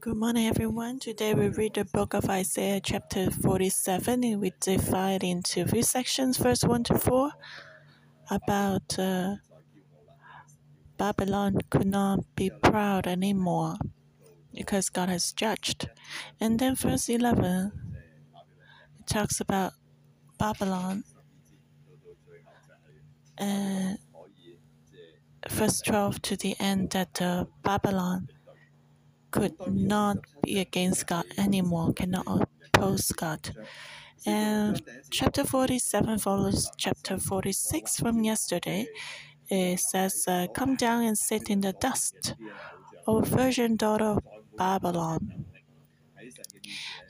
Good morning, everyone. Today we read the book of Isaiah, chapter 47, and we divide into three sections, verse 1 to 4, about uh, Babylon could not be proud anymore because God has judged. And then verse 11, it talks about Babylon. And verse 12 to the end that uh, Babylon could not be against God anymore, cannot oppose God. And chapter 47 follows chapter 46 from yesterday. It says, uh, Come down and sit in the dust, O virgin daughter of Babylon.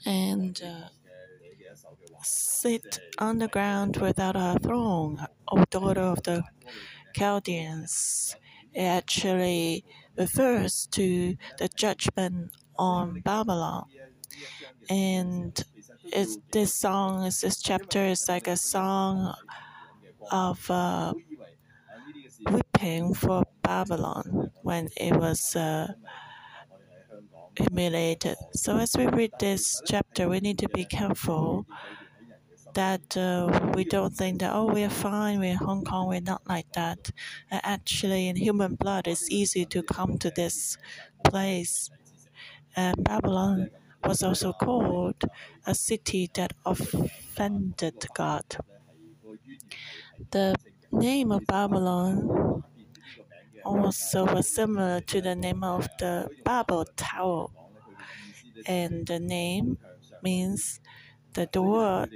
And uh, sit on the ground without a throne, O daughter of the Chaldeans. It actually refers to the judgment on Babylon. And this song, this chapter is like a song of uh, weeping for Babylon when it was uh, humiliated. So as we read this chapter, we need to be careful that uh, we don't think that, oh, we're fine, we're Hong Kong, we're not like that. Uh, actually, in human blood, it's easy to come to this place. And Babylon was also called a city that offended God. The name of Babylon also was similar to the name of the Babel Tower. And the name means the door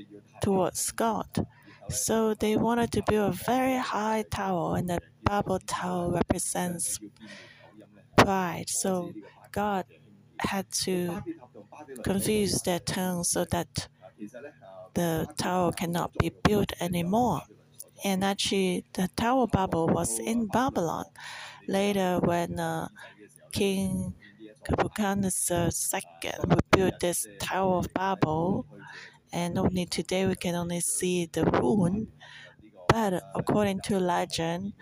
towards God. So they wanted to build a very high tower, and the Babel Tower represents pride. So God had to confuse their tongues so that the tower cannot be built anymore. And actually, the Tower Babel was in Babylon. Later, when uh, King Nebuchadnezzar II build this Tower of Babel, and only today we can only see the ruin. But according to legend,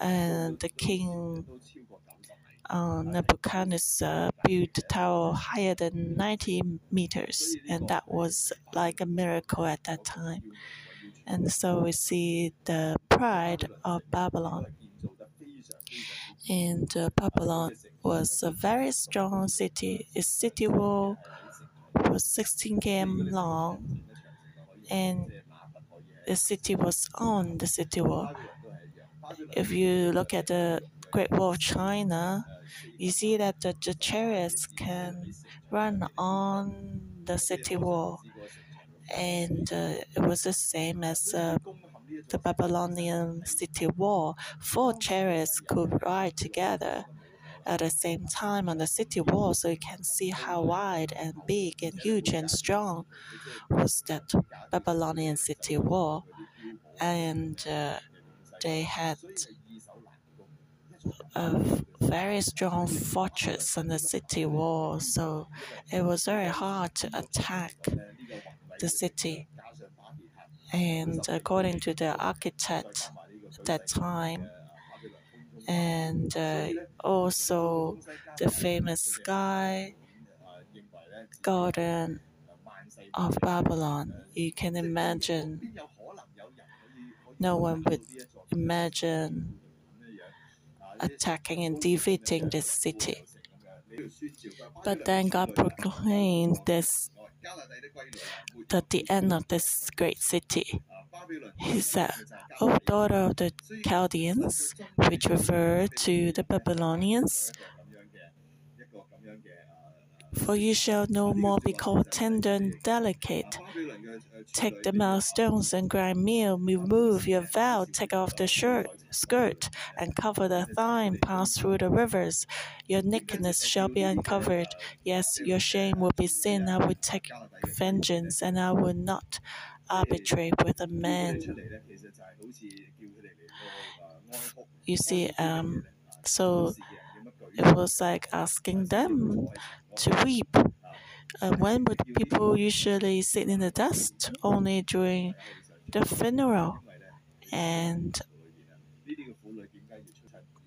uh, the king uh, Nebuchadnezzar built a tower higher than 90 meters, and that was like a miracle at that time. And so we see the pride of Babylon. And uh, Babylon was a very strong city. Its city wall was 16 km long, and the city was on the city wall. If you look at the Great Wall of China, you see that the, the chariots can run on the city wall, and uh, it was the same as uh, the Babylonian city wall. Four chariots could ride together at the same time on the city wall, so you can see how wide and big and huge and strong was that Babylonian city wall. And uh, they had a very strong fortress on the city wall, so it was very hard to attack the city. And according to the architect at that time, and uh, also the famous sky garden of Babylon. You can imagine, no one would imagine attacking and defeating this city. But then God proclaimed this at the end of this great city. He said, O daughter of the Chaldeans, which refer to the Babylonians, for you shall no more be called tender and delicate. Take the milestones and grind meal, remove your veil, take off the shirt, skirt, and cover the thigh, pass through the rivers. Your nakedness shall be uncovered. Yes, your shame will be seen. I will take vengeance, and I will not arbitrate with a man. You see, um, so it was like asking them to weep. Uh, when would people usually sit in the dust? Only during the funeral. And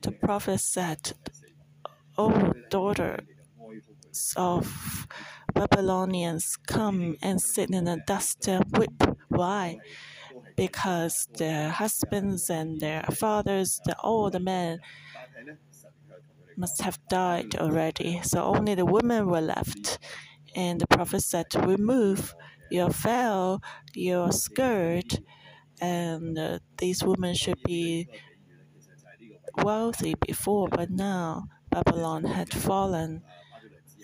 the prophet said, Oh, daughter, of Babylonians come and sit in the dust whip. Why? Because their husbands and their fathers, the older men, must have died already. So only the women were left. And the prophet said, Remove your veil, your skirt, and uh, these women should be wealthy before, but now Babylon had fallen,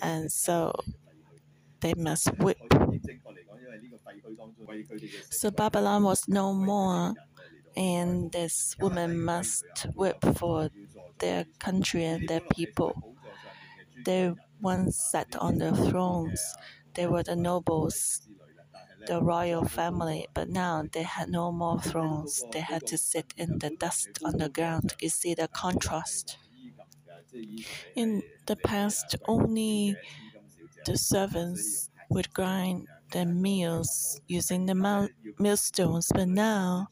and so they must whip. So Babylon was no more, and this woman must whip for their country and their people. They once sat on their thrones. They were the nobles, the royal family, but now they had no more thrones. They had to sit in the dust on the ground. You see the contrast. In the past, only the servants would grind their meals using the millstones, but now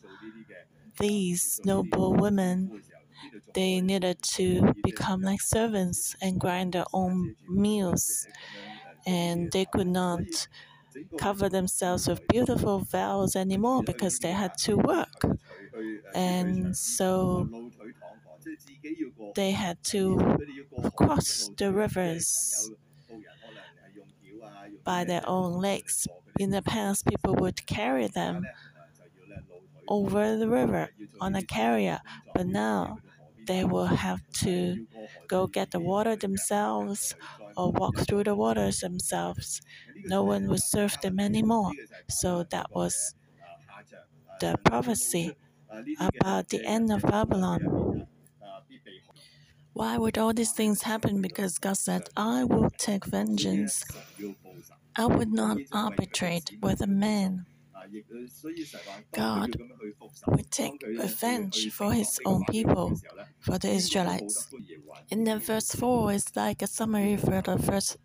these noble women they needed to become like servants and grind their own meals, and they could not cover themselves with beautiful veils anymore because they had to work. And so they had to cross the rivers by their own legs. In the past, people would carry them over the river on a carrier, but now they will have to go get the water themselves or walk through the waters themselves. No one will serve them anymore. So that was the prophecy about the end of Babylon. Why would all these things happen? Because God said, I will take vengeance. I would not arbitrate with a man. God would take revenge for his own people, for the Israelites. In the verse 4, it's like a summary for the first,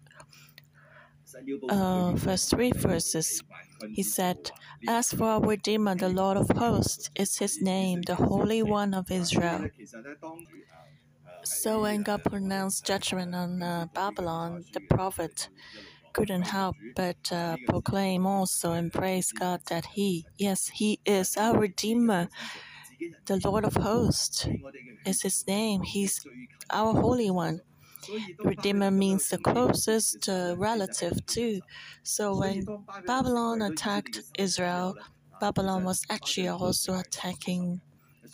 uh, first three verses. He said, As for our Redeemer, the Lord of hosts is his name, the Holy One of Israel. So when God pronounced judgment on uh, Babylon, the prophet couldn't help but uh, proclaim also and praise God that He, yes, He is our Redeemer. The Lord of hosts is His name. He's our Holy One. Redeemer means the closest uh, relative too. So when Babylon attacked Israel, Babylon was actually also attacking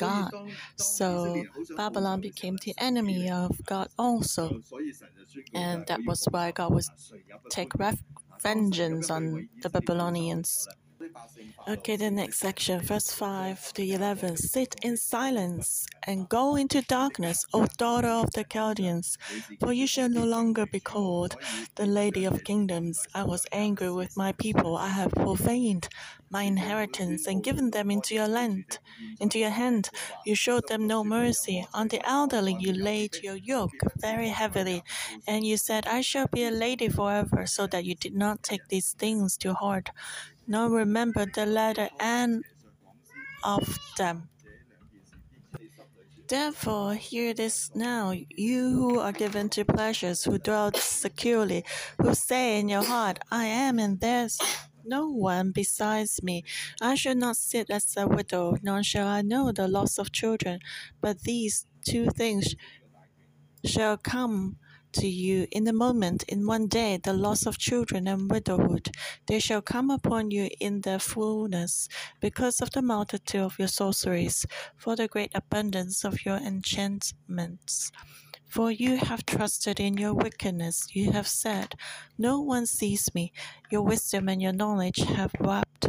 God. So Babylon became the enemy of God also. And that was why God was take vengeance on the Babylonians. Okay, the next section, verse 5 to 11. Sit in silence and go into darkness, O daughter of the Chaldeans, for you shall no longer be called the lady of kingdoms. I was angry with my people. I have profaned my inheritance and given them into your land, into your hand. You showed them no mercy. On the elderly you laid your yoke very heavily, and you said, I shall be a lady forever, so that you did not take these things to heart nor remember the letter N of them. Therefore, hear this now, you who are given to pleasures, who dwell securely, who say in your heart, I am, and there's no one besides me. I shall not sit as a widow, nor shall I know the loss of children. But these two things shall come to you in a moment, in one day, the loss of children and widowhood. They shall come upon you in their fullness, because of the multitude of your sorceries, for the great abundance of your enchantments. For you have trusted in your wickedness. You have said, No one sees me. Your wisdom and your knowledge have wrapped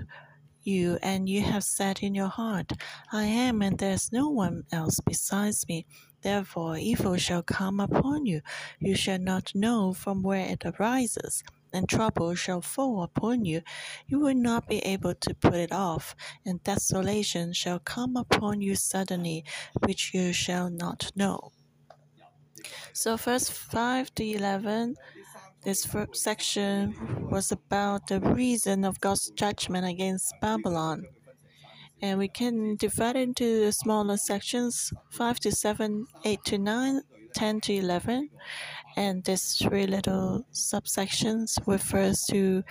you, and you have said in your heart, I am, and there is no one else besides me. Therefore, evil shall come upon you. You shall not know from where it arises, and trouble shall fall upon you. You will not be able to put it off, and desolation shall come upon you suddenly, which you shall not know. So, verse 5 to 11, this section was about the reason of God's judgment against Babylon and we can divide it into smaller sections 5 to 7, 8 to 9, 10 to 11. And these three little subsections refers to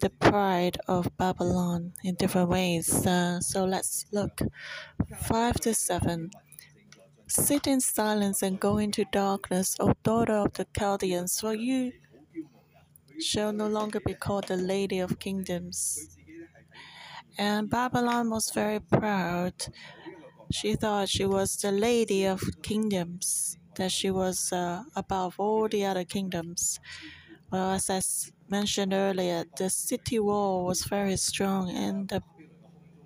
the pride of Babylon in different ways. Uh, so let's look. 5 to 7. Sit in silence and go into darkness, O daughter of the Chaldeans, for you shall no longer be called the Lady of Kingdoms. And Babylon was very proud. She thought she was the Lady of Kingdoms, that she was uh, above all the other kingdoms. Well, as I mentioned earlier, the city wall was very strong, and the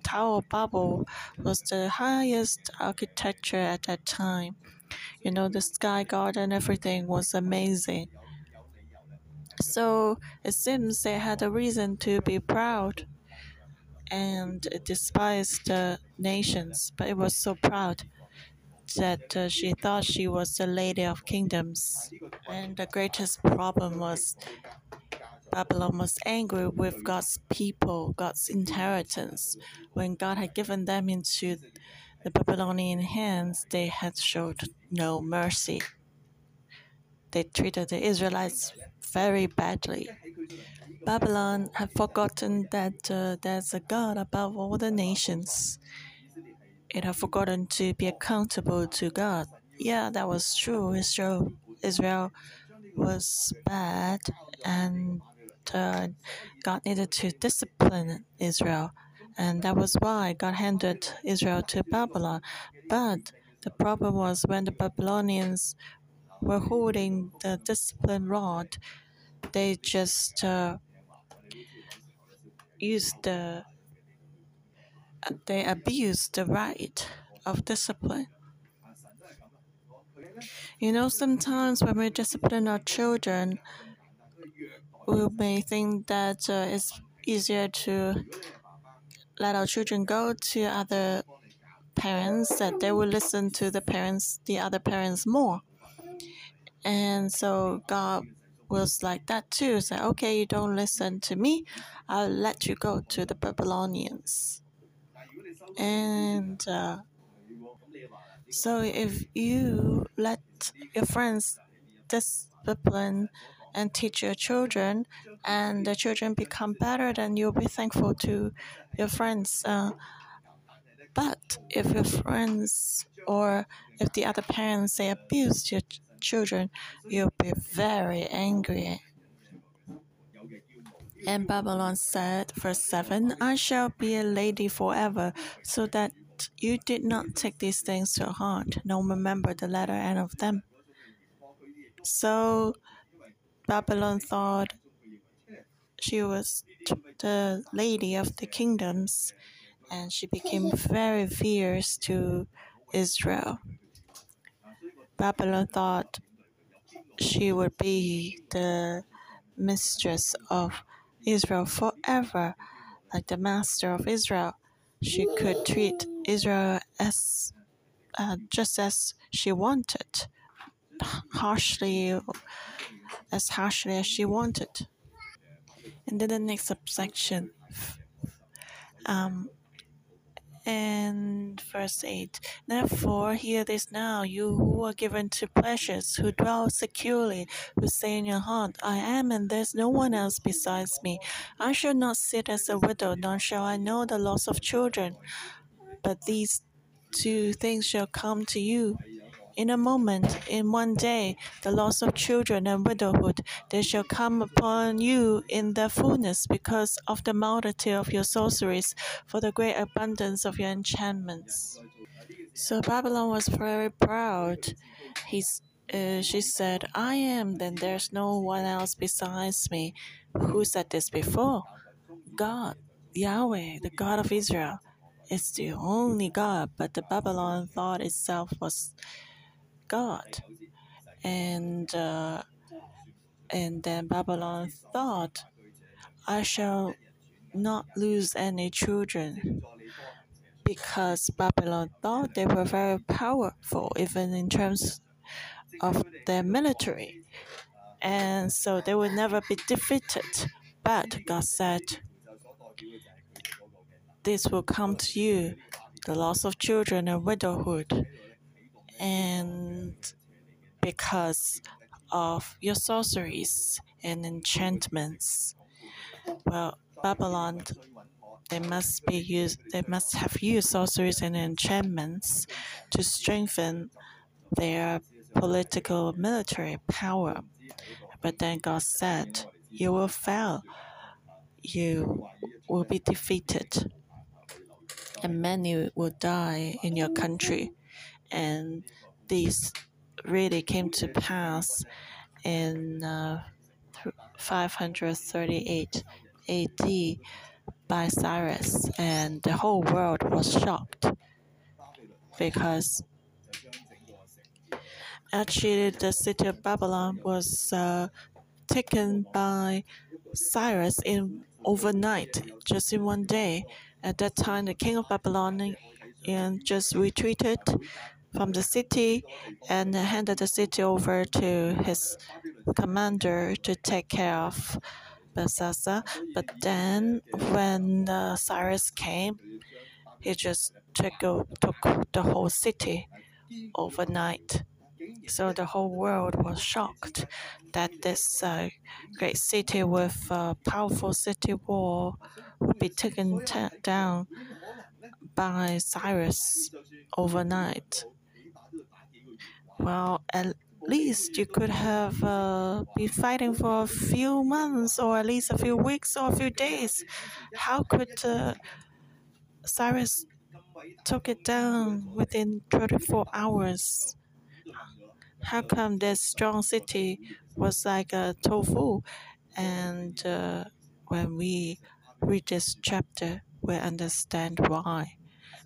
Tower of Babel was the highest architecture at that time. You know, the sky garden, everything was amazing. So it seems they had a reason to be proud and despised nations, but it was so proud that uh, she thought she was the lady of kingdoms. And the greatest problem was Babylon was angry with God's people, God's inheritance. When God had given them into the Babylonian hands, they had showed no mercy. They treated the Israelites very badly. Babylon had forgotten that uh, there's a God above all the nations. It had forgotten to be accountable to God. Yeah, that was true. Israel, Israel was bad, and uh, God needed to discipline Israel, and that was why God handed Israel to Babylon. But the problem was when the Babylonians were holding the discipline rod, they just uh, used the they abuse the right of discipline. You know, sometimes when we discipline our children, we may think that uh, it's easier to let our children go to other parents, that they will listen to the parents, the other parents more. And so God was like that too. Say, okay, you don't listen to me, I'll let you go to the Babylonians. And uh, so if you let your friends discipline and teach your children, and the children become better, then you'll be thankful to your friends. Uh, but if your friends or if the other parents they abuse your children, you'll be very angry. And Babylon said, verse 7 I shall be a lady forever, so that you did not take these things to heart, nor remember the latter end of them. So Babylon thought she was the lady of the kingdoms, and she became very fierce to Israel. Babylon thought she would be the mistress of Israel forever, like the master of Israel. She could treat Israel as uh, just as she wanted, harshly, as harshly as she wanted. And then the next subsection, um, and verse 8 Therefore, hear this now, you who are given to pleasures, who dwell securely, who say in your heart, I am, and there's no one else besides me. I shall not sit as a widow, nor shall I know the loss of children. But these two things shall come to you. In a moment, in one day, the loss of children and widowhood, they shall come upon you in their fullness because of the multitude of your sorceries, for the great abundance of your enchantments. So Babylon was very proud. He's, uh, she said, I am, then there's no one else besides me. Who said this before? God, Yahweh, the God of Israel, is the only God, but the Babylon thought itself was God. And uh, and then Babylon thought, I shall not lose any children because Babylon thought they were very powerful, even in terms of their military. And so they would never be defeated. But God said, This will come to you the loss of children and widowhood. And because of your sorceries and enchantments. Well, Babylon, they must be used. They must have used sorceries and enchantments to strengthen their political military power. But then God said, "You will fail. You will be defeated, and many will die in your country." And these really came to pass in uh, 538 AD by Cyrus, and the whole world was shocked because actually the city of Babylon was uh, taken by Cyrus in overnight, just in one day. At that time, the king of Babylon just retreated from the city and handed the city over to his commander to take care of Belshazzar. But then, when uh, Cyrus came, he just took, took the whole city overnight. So the whole world was shocked that this uh, great city with a powerful city wall would be taken down by Cyrus overnight. Well, at least you could have uh, been fighting for a few months or at least a few weeks or a few days. How could uh, Cyrus took it down within 24 hours? How come this strong city was like a tofu? And uh, when we read this chapter, we understand why.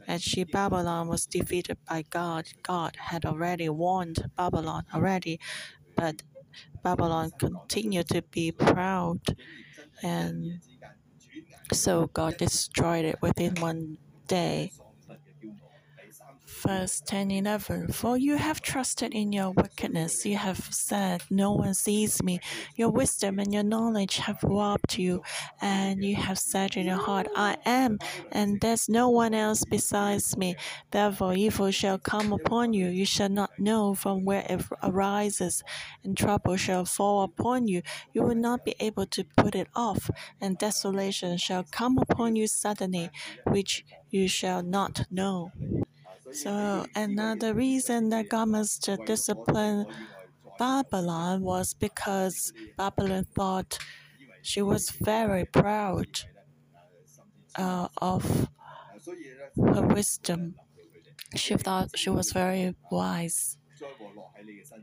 Actually, Babylon was defeated by God. God had already warned Babylon already, but Babylon continued to be proud, and so God destroyed it within one day. Verse 10 11 For you have trusted in your wickedness. You have said, No one sees me. Your wisdom and your knowledge have robbed you. And you have said in your heart, I am, and there's no one else besides me. Therefore, evil shall come upon you. You shall not know from where it arises, and trouble shall fall upon you. You will not be able to put it off, and desolation shall come upon you suddenly, which you shall not know. So another reason that God must discipline Babylon was because Babylon thought she was very proud uh, of her wisdom. She thought she was very wise.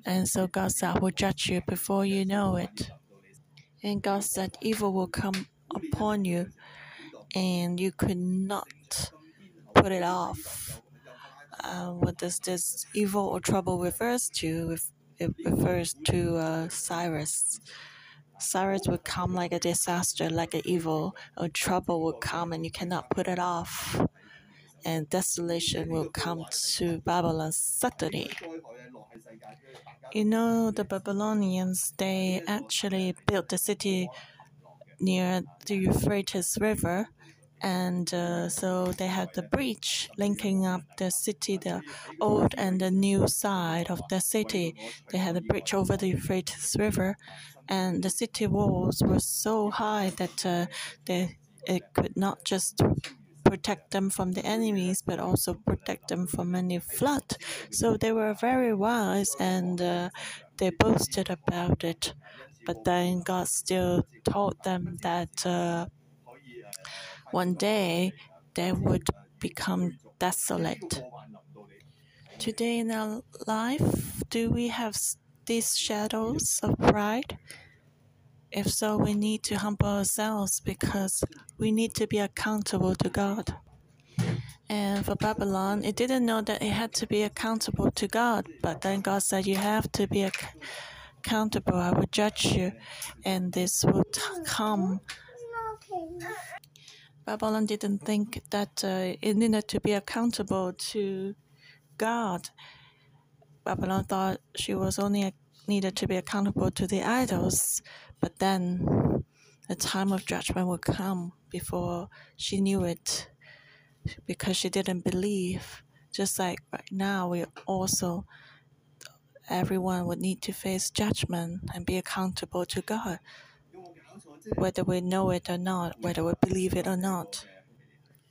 And so God said, I will judge you before you know it. And God said, Evil will come upon you, and you could not put it off uh, what does this evil or trouble refers to? It refers to uh, Cyrus. Cyrus would come like a disaster, like an evil, or trouble will come and you cannot put it off. And desolation will come to Babylon suddenly. You know, the Babylonians, they actually built the city near the Euphrates River and uh, so they had the bridge linking up the city, the old and the new side of the city. They had a bridge over the Euphrates River, and the city walls were so high that uh, they it could not just protect them from the enemies, but also protect them from any flood. So they were very wise, and uh, they boasted about it. But then God still told them that uh, one day they would become desolate. Today in our life, do we have these shadows of pride? If so, we need to humble ourselves because we need to be accountable to God. And for Babylon, it didn't know that it had to be accountable to God, but then God said, You have to be accountable. I will judge you, and this will come Babylon didn't think that uh, it needed to be accountable to God. Babylon thought she was only needed to be accountable to the idols, but then the time of judgment would come before she knew it because she didn't believe. Just like right now, we also everyone would need to face judgment and be accountable to God, whether we know it or not, whether we believe it or not.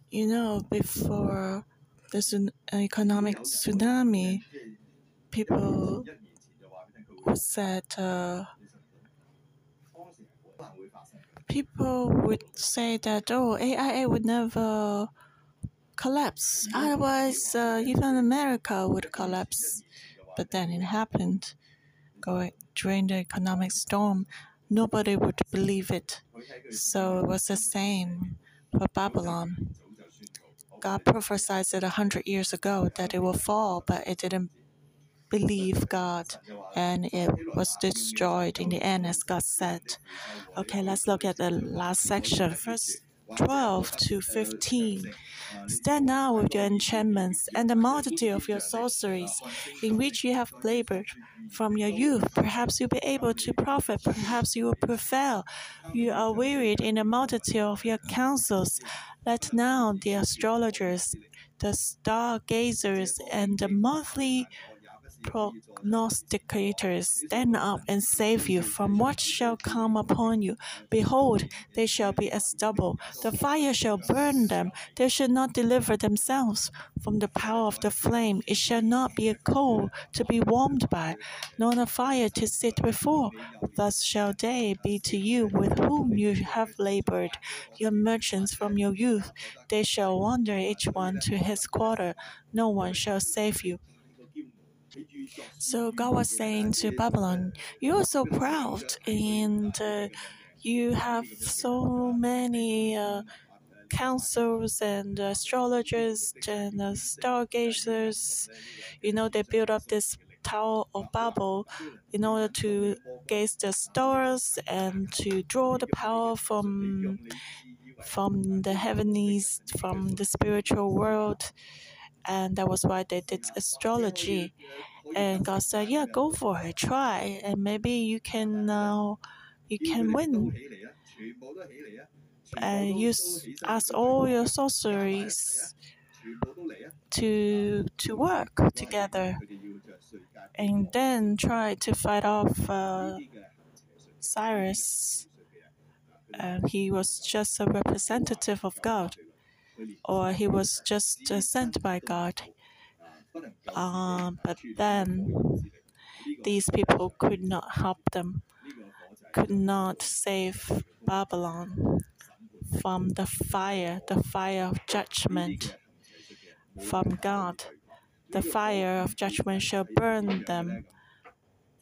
You know, before the economic tsunami, people said uh, people would say that oh AIA would never collapse. Otherwise, uh, even America would collapse. But then it happened. Going during the economic storm, nobody would believe it. So it was the same for Babylon. God prophesied it a hundred years ago that it will fall, but it didn't believe God and it was destroyed in the end, as God said. Okay, let's look at the last section. Verse 12 to 15. Stand now with your enchantments and the multitude of your sorceries, in which you have labored from your youth. Perhaps you'll be able to profit, perhaps you will prevail. You are wearied in the multitude of your counsels. Let now the astrologers, the stargazers, and the monthly prognosticators stand up and save you from what shall come upon you. Behold, they shall be as stubble. The fire shall burn them. They shall not deliver themselves from the power of the flame. It shall not be a coal to be warmed by, nor a fire to sit before. Thus shall they be to you with whom you have labored, your merchants from your youth. They shall wander each one to his quarter. No one shall save you. So God was saying to Babylon, You are so proud, and uh, you have so many uh, councils and astrologers and uh, stargazers. You know, they built up this Tower of Babel in order to gaze the stars and to draw the power from from the heavens, from the spiritual world. And that was why they did astrology. And God said, "Yeah, go for it, try, and maybe you can uh, you can win." And use ask all your sorceries to to work together, and then try to fight off uh, Cyrus. And he was just a representative of God, or he was just uh, sent by God. Uh, but then these people could not help them, could not save Babylon from the fire, the fire of judgment from God. The fire of judgment shall burn them,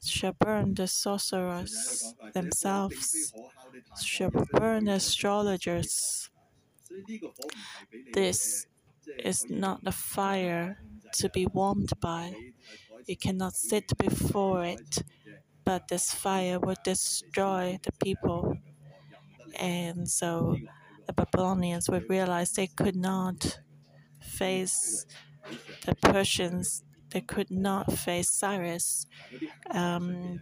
shall burn the sorcerers themselves, shall burn astrologers. This is not a fire to be warmed by. You cannot sit before it, but this fire will destroy the people. And so the Babylonians would realize they could not face the Persians, they could not face Cyrus, um,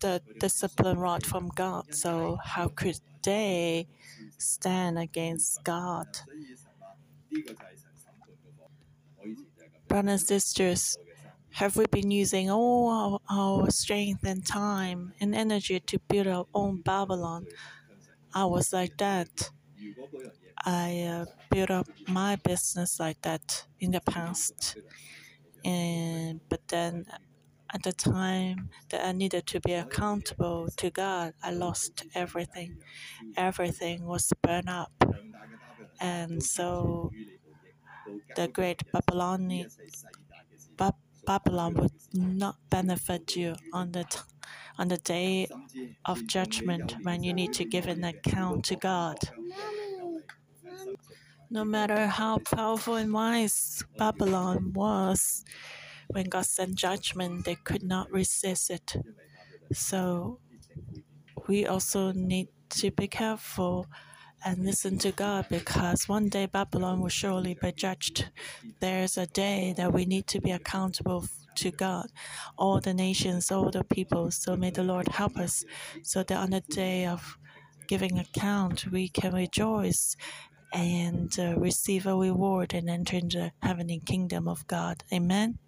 the discipline rod from God. So, how could they stand against God? Brothers and sisters, have we been using all our, strength and time and energy to build our own Babylon? I was like that. I uh, built up my business like that in the past, and but then at the time that I needed to be accountable to God, I lost everything. Everything was burned up, and so the great Babylonian Babylon would not benefit you on the t- on the day of judgment when you need to give an account to God. No matter how powerful and wise Babylon was, when God sent judgment, they could not resist it. So we also need to be careful and listen to God because one day Babylon will surely be judged. There's a day that we need to be accountable to God, all the nations, all the people. So may the Lord help us so that on the day of giving account, we can rejoice and uh, receive a reward and enter into the heavenly kingdom of God. Amen.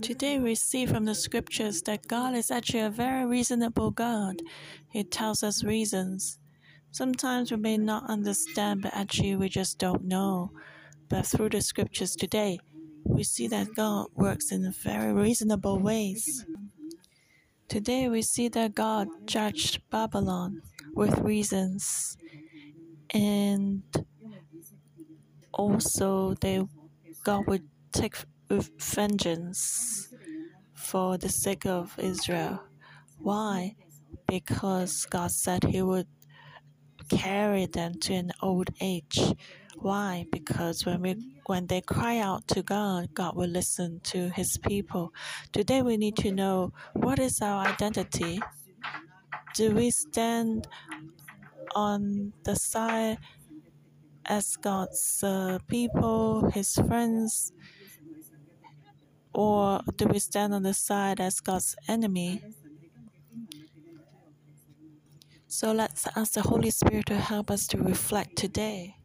Today we see from the scriptures that God is actually a very reasonable God. He tells us reasons. Sometimes we may not understand, but actually we just don't know. But through the scriptures today, we see that God works in very reasonable ways. Today we see that God judged Babylon with reasons. And also they God would take vengeance for the sake of Israel. Why? Because God said He would carry them to an old age. Why? Because when we when they cry out to God, God will listen to His people. Today we need to know what is our identity. Do we stand on the side as God's uh, people, His friends, or do we stand on the side as God's enemy? So let's ask the Holy Spirit to help us to reflect today.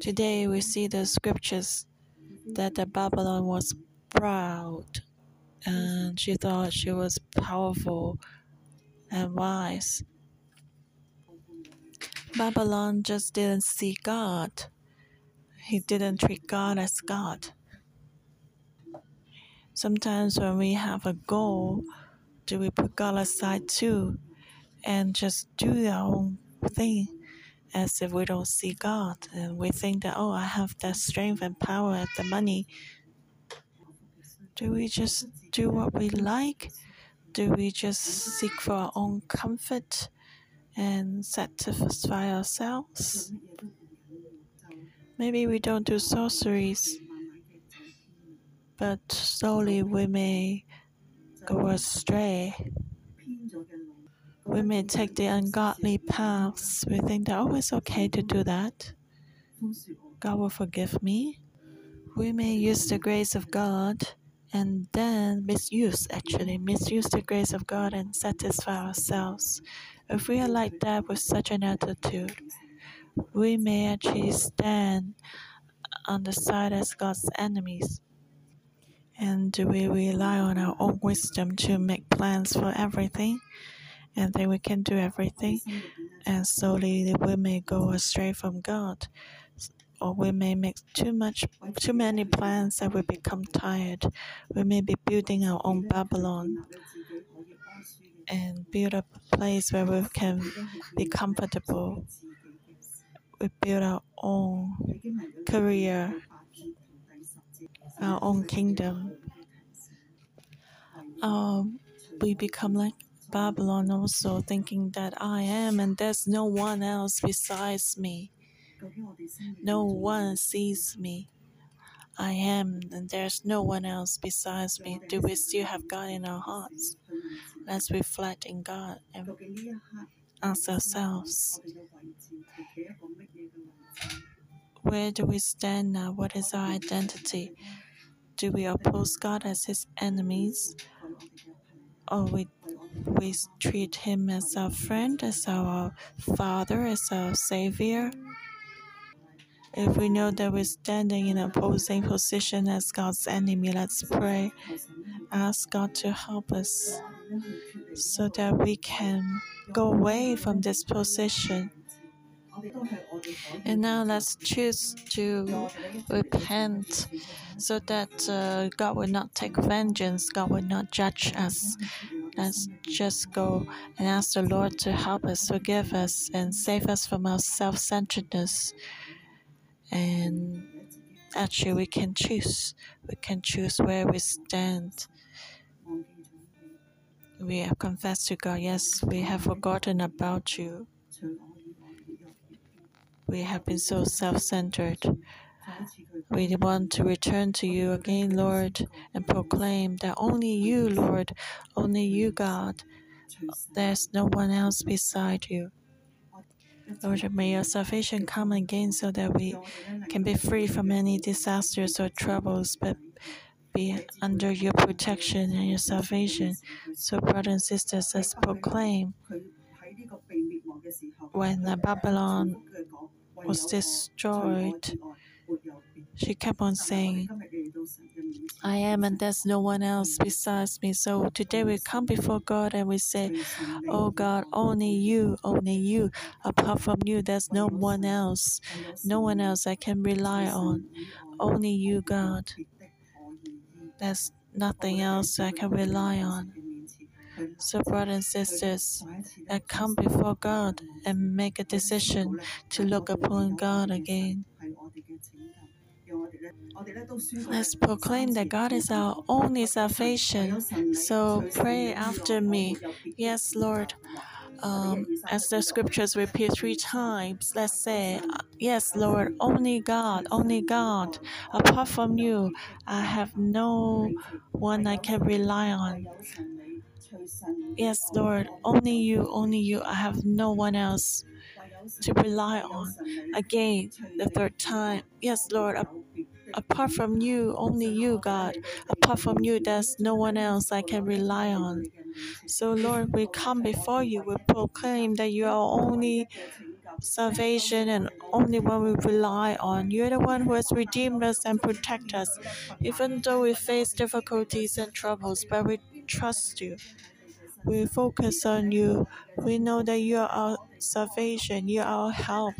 Today we see the scriptures that the Babylon was proud and she thought she was powerful and wise. Babylon just didn't see God. He didn't treat God as God. Sometimes when we have a goal, do we put God aside too and just do our own thing as if we don't see God and we think that, oh, I have that strength and power and the money. Do we just do what we like? Do we just seek for our own comfort and satisfy ourselves? Maybe we don't do sorceries but slowly we may go astray. We may take the ungodly paths. We think that, oh, it's okay to do that. God will forgive me. We may use the grace of God and then misuse, actually, misuse the grace of God and satisfy ourselves. If we are like that with such an attitude, we may actually stand on the side as God's enemies. And we rely on our own wisdom to make plans for everything? And then we can do everything. And slowly we may go astray from God. Or we may make too much too many plans that we become tired. We may be building our own Babylon and build a place where we can be comfortable. We build our own career our own kingdom. Um, we become like Babylon also, thinking that I am and there's no one else besides me. No one sees me. I am, and there's no one else besides me. Do we still have God in our hearts? Let's reflect in God and ask ourselves where do we stand now? What is our identity? Do we oppose God as his enemies? Or we, we treat him as our friend, as our father, as our savior? If we know that we're standing in opposing position as God's enemy, let's pray. Ask God to help us so that we can go away from this position and now let's choose to repent so that uh, God will not take vengeance, God will not judge us. Let's just go and ask the Lord to help us, forgive us, and save us from our self centeredness. And actually, we can choose. We can choose where we stand. We have confessed to God, yes, we have forgotten about you we have been so self centered. We want to return to you again, Lord, and proclaim that only you, Lord, only you, God, there's no one else beside you. Lord, may your salvation come again so that we can be free from any disasters or troubles, but be under your protection and your salvation. So, brothers and sisters, let's proclaim when Babylon was destroyed, she kept on saying, I am, and there's no one else besides me. So today we come before God and we say, Oh God, only you, only you. Apart from you, there's no one else, no one else I can rely on. Only you, God. There's nothing else I can rely on. So, brothers and sisters, I come before God and make a decision to look upon God again. Let's proclaim that God is our only salvation. So pray after me. Yes, Lord. Um, as the scriptures repeat three times, let's say, Yes, Lord, only God, only God. Apart from you, I have no one I can rely on. Yes, Lord, only you, only you. I have no one else to rely on. Again, the third time, Yes, Lord, apart from you, only you, God. Apart from you, there's no one else I can rely on. So, Lord, we come before you. We proclaim that you are only salvation and only one we rely on. You're the one who has redeemed us and protect us, even though we face difficulties and troubles, but we trust you. We focus on you. We know that you are our salvation, you are our help.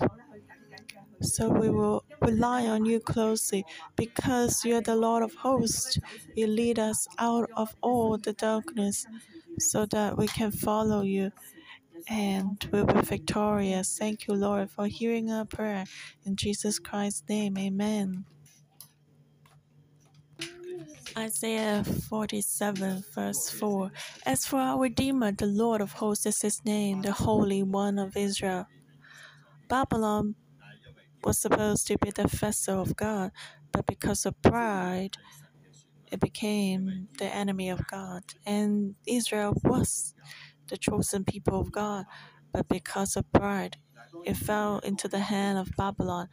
So we will rely on you closely because you are the Lord of hosts. You lead us out of all the darkness so that we can follow you and we'll be victorious. Thank you, Lord, for hearing our prayer. In Jesus Christ's name, amen. Isaiah 47, verse 4 As for our Redeemer, the Lord of hosts is his name, the Holy One of Israel. Babylon was supposed to be the vessel of God, but because of pride, it became the enemy of God. And Israel was the chosen people of God, but because of pride, it fell into the hand of Babylon.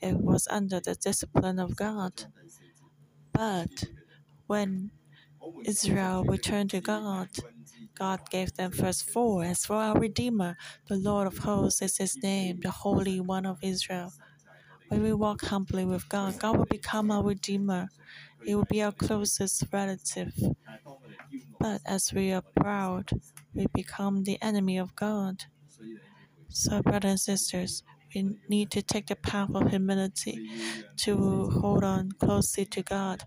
It was under the discipline of God. But when Israel returned to God, God gave them first 4 As for our Redeemer, the Lord of hosts is his name, the Holy One of Israel. When we walk humbly with God, God will become our Redeemer. He will be our closest relative. But as we are proud, we become the enemy of God. So, brothers and sisters, we need to take the path of humility to hold on closely to God.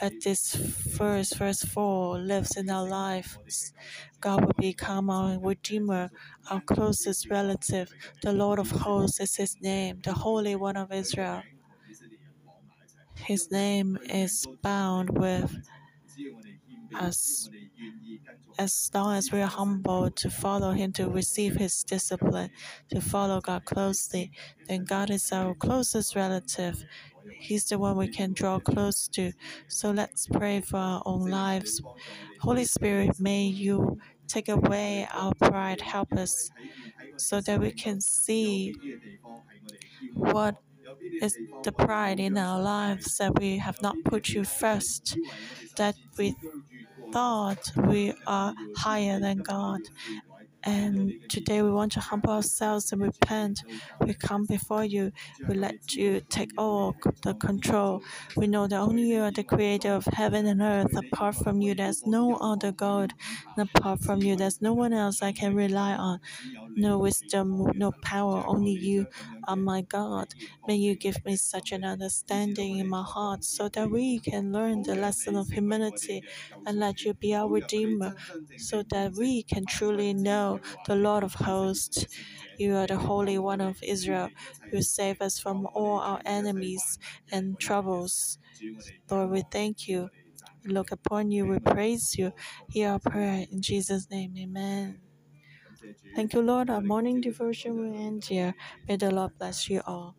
Let this first verse 4 lives in our lives. God will become our Redeemer, our closest relative. The Lord of hosts is His name, the Holy One of Israel. His name is bound with us as long as we are humble to follow Him, to receive His discipline, to follow God closely, then God is our closest relative. He's the one we can draw close to. So let's pray for our own lives. Holy Spirit, may you take away our pride, help us so that we can see what is the pride in our lives that we have not put you first, that we thought we are higher than God. And today we want to humble ourselves and repent. We come before you. We let you take all the control. We know that only you are the creator of heaven and earth. Apart from you, there's no other God. And apart from you, there's no one else I can rely on. No wisdom, no power, only you are my God. May you give me such an understanding in my heart so that we can learn the lesson of humility and let you be our Redeemer so that we can truly know the Lord of hosts. You are the Holy One of Israel who save us from all our enemies and troubles. Lord, we thank you. We look upon you, we praise you. Hear our prayer in Jesus' name. Amen. Thank you, Lord. Our morning devotion will end here. May the Lord bless you all.